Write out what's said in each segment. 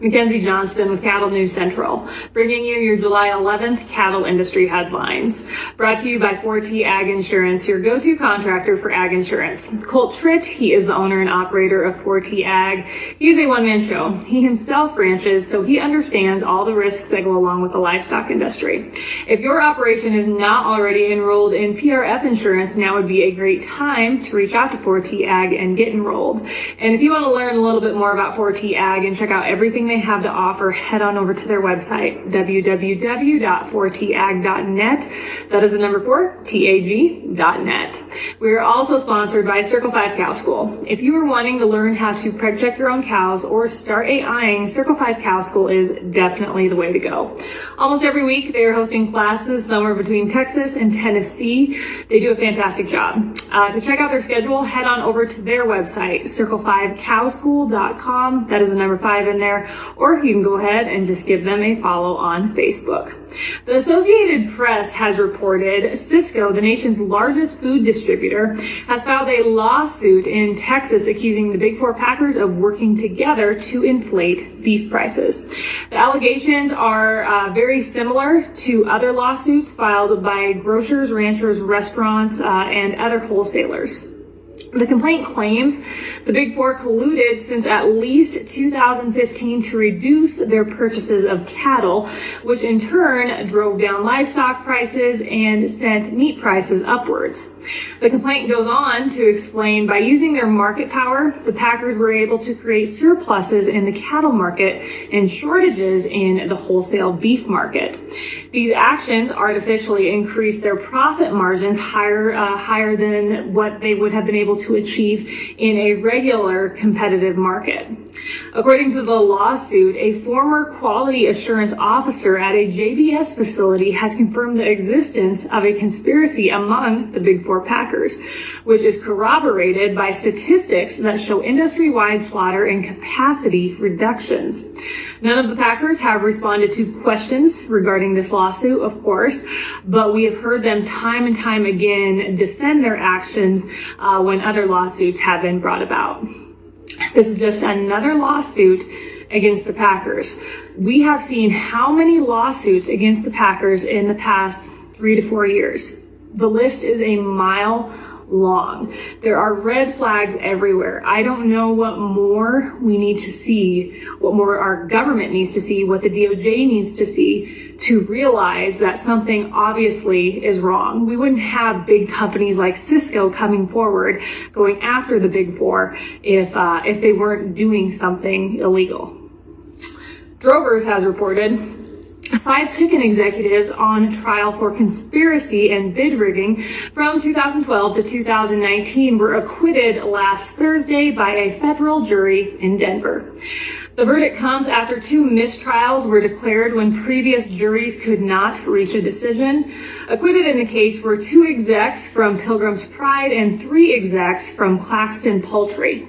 Mackenzie Johnston with Cattle News Central, bringing you your July 11th cattle industry headlines. Brought to you by 4T Ag Insurance, your go-to contractor for ag insurance. Colt Tritt, he is the owner and operator of 4T Ag. He's a one-man show. He himself ranches, so he understands all the risks that go along with the livestock industry. If your operation is not already enrolled in PRF insurance, now would be a great time to reach out to 4T Ag and get enrolled. And if you want to learn a little bit more about 4T Ag and check out everything everything they have to offer, head on over to their website, www.4tag.net. That is the number four, T-A-G.net. We are also sponsored by Circle 5 Cow School. If you are wanting to learn how to preg check your own cows or start AIing, Circle 5 Cow School is definitely the way to go. Almost every week, they are hosting classes somewhere between Texas and Tennessee. They do a fantastic job. Uh, to check out their schedule, head on over to their website, circle5cowschool.com. That is the number five in there or you can go ahead and just give them a follow on Facebook. The Associated Press has reported Sysco, the nation's largest food distributor, has filed a lawsuit in Texas accusing the Big Four Packers of working together to inflate beef prices. The allegations are uh, very similar to other lawsuits filed by grocers, ranchers, restaurants, uh, and other wholesalers. The complaint claims the Big Four colluded since at least 2015 to reduce their purchases of cattle, which in turn drove down livestock prices and sent meat prices upwards. The complaint goes on to explain by using their market power, the Packers were able to create surpluses in the cattle market and shortages in the wholesale beef market. These actions artificially increased their profit margins higher, uh, higher than what they would have been able to achieve in a regular competitive market. According to the lawsuit, a former quality assurance officer at a JBS facility has confirmed the existence of a conspiracy among the Big Four Packers, which is corroborated by statistics that show industry-wide slaughter and capacity reductions. None of the Packers have responded to questions regarding this lawsuit, of course, but we have heard them time and time again defend their actions uh, when other lawsuits have been brought about. This is just another lawsuit against the Packers. We have seen how many lawsuits against the Packers in the past three to four years. The list is a mile long. There are red flags everywhere. I don't know what more we need to see, what more our government needs to see, what the DOJ needs to see to realize that something obviously is wrong. We wouldn't have big companies like Sysco coming forward going after the big four if, uh, if they weren't doing something illegal. Drovers has reported five chicken executives on trial for conspiracy and bid rigging from 2012 to 2019 were acquitted last Thursday by a federal jury in Denver. The verdict comes after two mistrials were declared when previous juries could not reach a decision. Acquitted in the case were two execs from Pilgrim's Pride and three execs from Claxton Poultry.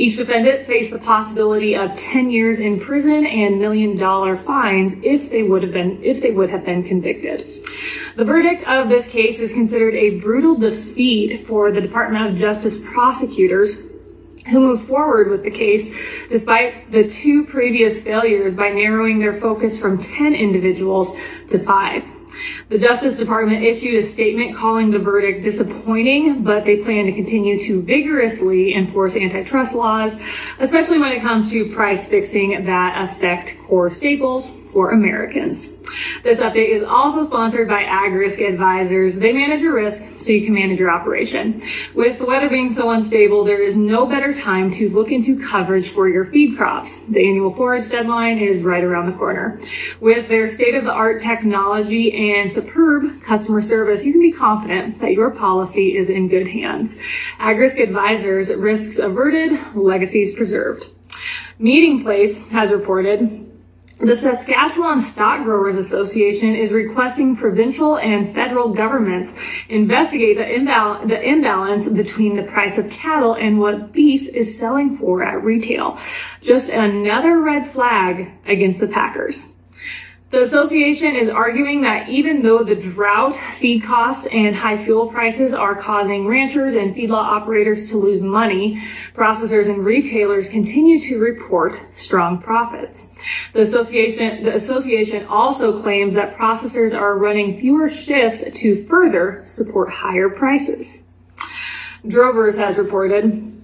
Each defendant faced the possibility of 10 years in prison and million dollar fines if they would have been, if they would have been convicted. The verdict of this case is considered a brutal defeat for the Department of Justice prosecutors who moved forward with the case despite the two previous failures by narrowing their focus from 10 individuals to five. The Justice Department issued a statement calling the verdict disappointing, but they plan to continue to vigorously enforce antitrust laws, especially when it comes to price fixing that affect core staples for Americans. This update is also sponsored by AgRisk Advisors. They manage your risk so you can manage your operation. With the weather being so unstable, there is no better time to look into coverage for your feed crops. The annual forage deadline is right around the corner. With their state-of-the-art technology and superb customer service, you can be confident that your policy is in good hands. AgRisk Advisors, risks averted, legacies preserved. Meating Place has reported the Saskatchewan Stock Growers Association is requesting provincial and federal governments investigate the, imbal- the, imbalance between the price of cattle and what beef is selling for at retail. Just another red flag against the packers. The association is arguing that even though the drought, feed costs, and high fuel prices are causing ranchers and feedlot operators to lose money, processors and retailers continue to report strong profits. The association, the association also claims that processors are running fewer shifts to further support higher prices. Drovers has reported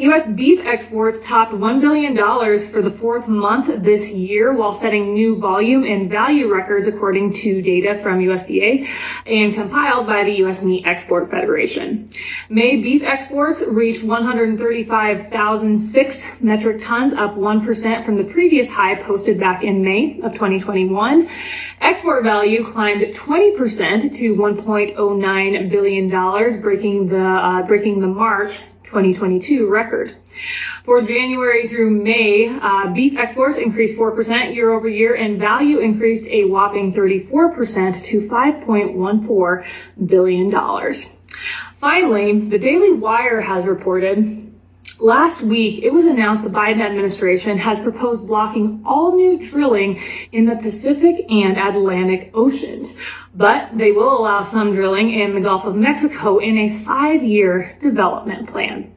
U.S. beef exports topped $1 billion for the fourth month this year while setting new volume and value records according to data from USDA and compiled by the U.S. Meat Export Federation. May beef exports reached 135,006 metric tons, up 1% from the previous high posted back in May of 2021. Export value climbed 20% to $1.09 billion, breaking the, uh, breaking the March 2022 record. For January through May, uh, beef exports increased 4% year over year and value increased a whopping 34% to $5.14 billion. Finally, the Daily Wire has reported Last week, it was announced the Biden administration has proposed blocking all new drilling in the Pacific and Atlantic Oceans, but they will allow some drilling in the Gulf of Mexico in a five-year development plan.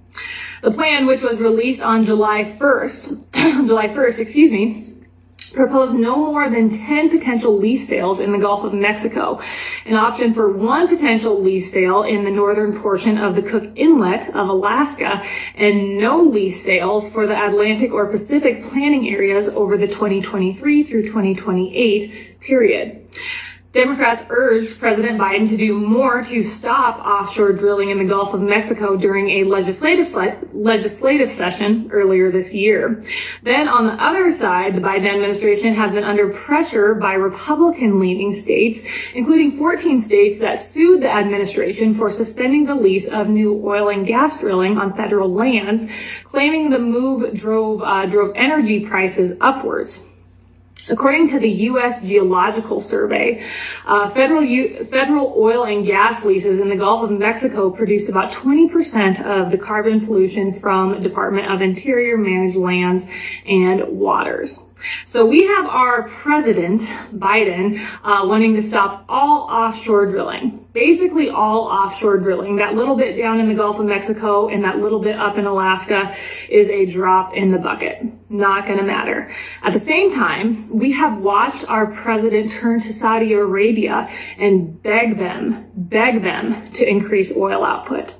The plan, which was released on July 1st, July 1st, excuse me, proposed no more than 10 potential lease sales in the Gulf of Mexico, an option for one potential lease sale in the northern portion of the Cook Inlet of Alaska, and no lease sales for the Atlantic or Pacific planning areas over the 2023 through 2028 period. Democrats urged President Biden to do more to stop offshore drilling in the Gulf of Mexico during a legislative legislative session earlier this year. Then on the other side, the Biden administration has been under pressure by Republican leaning states, including 14 states that sued the administration for suspending the lease of new oil and gas drilling on federal lands, claiming the move drove uh, drove energy prices upwards. According to the U.S. Geological Survey, uh, federal U- federal oil and gas leases in the Gulf of Mexico produce about 20% of the carbon pollution from Department of Interior managed lands and waters. So we have our president, Biden, uh, wanting to stop all offshore drilling. Basically all offshore drilling. That little bit down in the Gulf of Mexico and that little bit up in Alaska is a drop in the bucket. Not gonna matter. At the same time, we have watched our president turn to Saudi Arabia and beg them, beg them to increase oil output.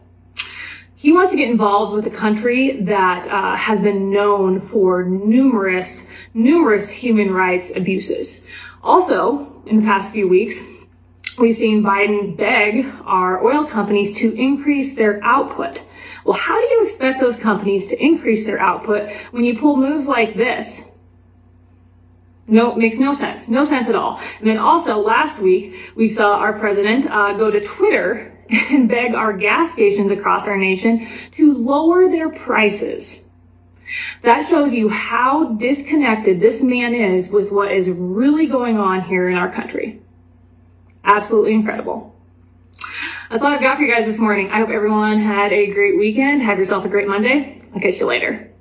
He wants to get involved with a country that uh, has been known for numerous, numerous human rights abuses. Also, in the past few weeks, we've seen Biden beg our oil companies to increase their output. Well, how do you expect those companies to increase their output when you pull moves like this? No, makes no sense. No sense at all. And then also last week, we saw our president uh, go to Twitter and beg our gas stations across our nation to lower their prices. That shows you how disconnected this man is with what is really going on here in our country. Absolutely incredible. That's all I've got for you guys this morning. I hope everyone had a great weekend. Have yourself a great Monday. I'll catch you later.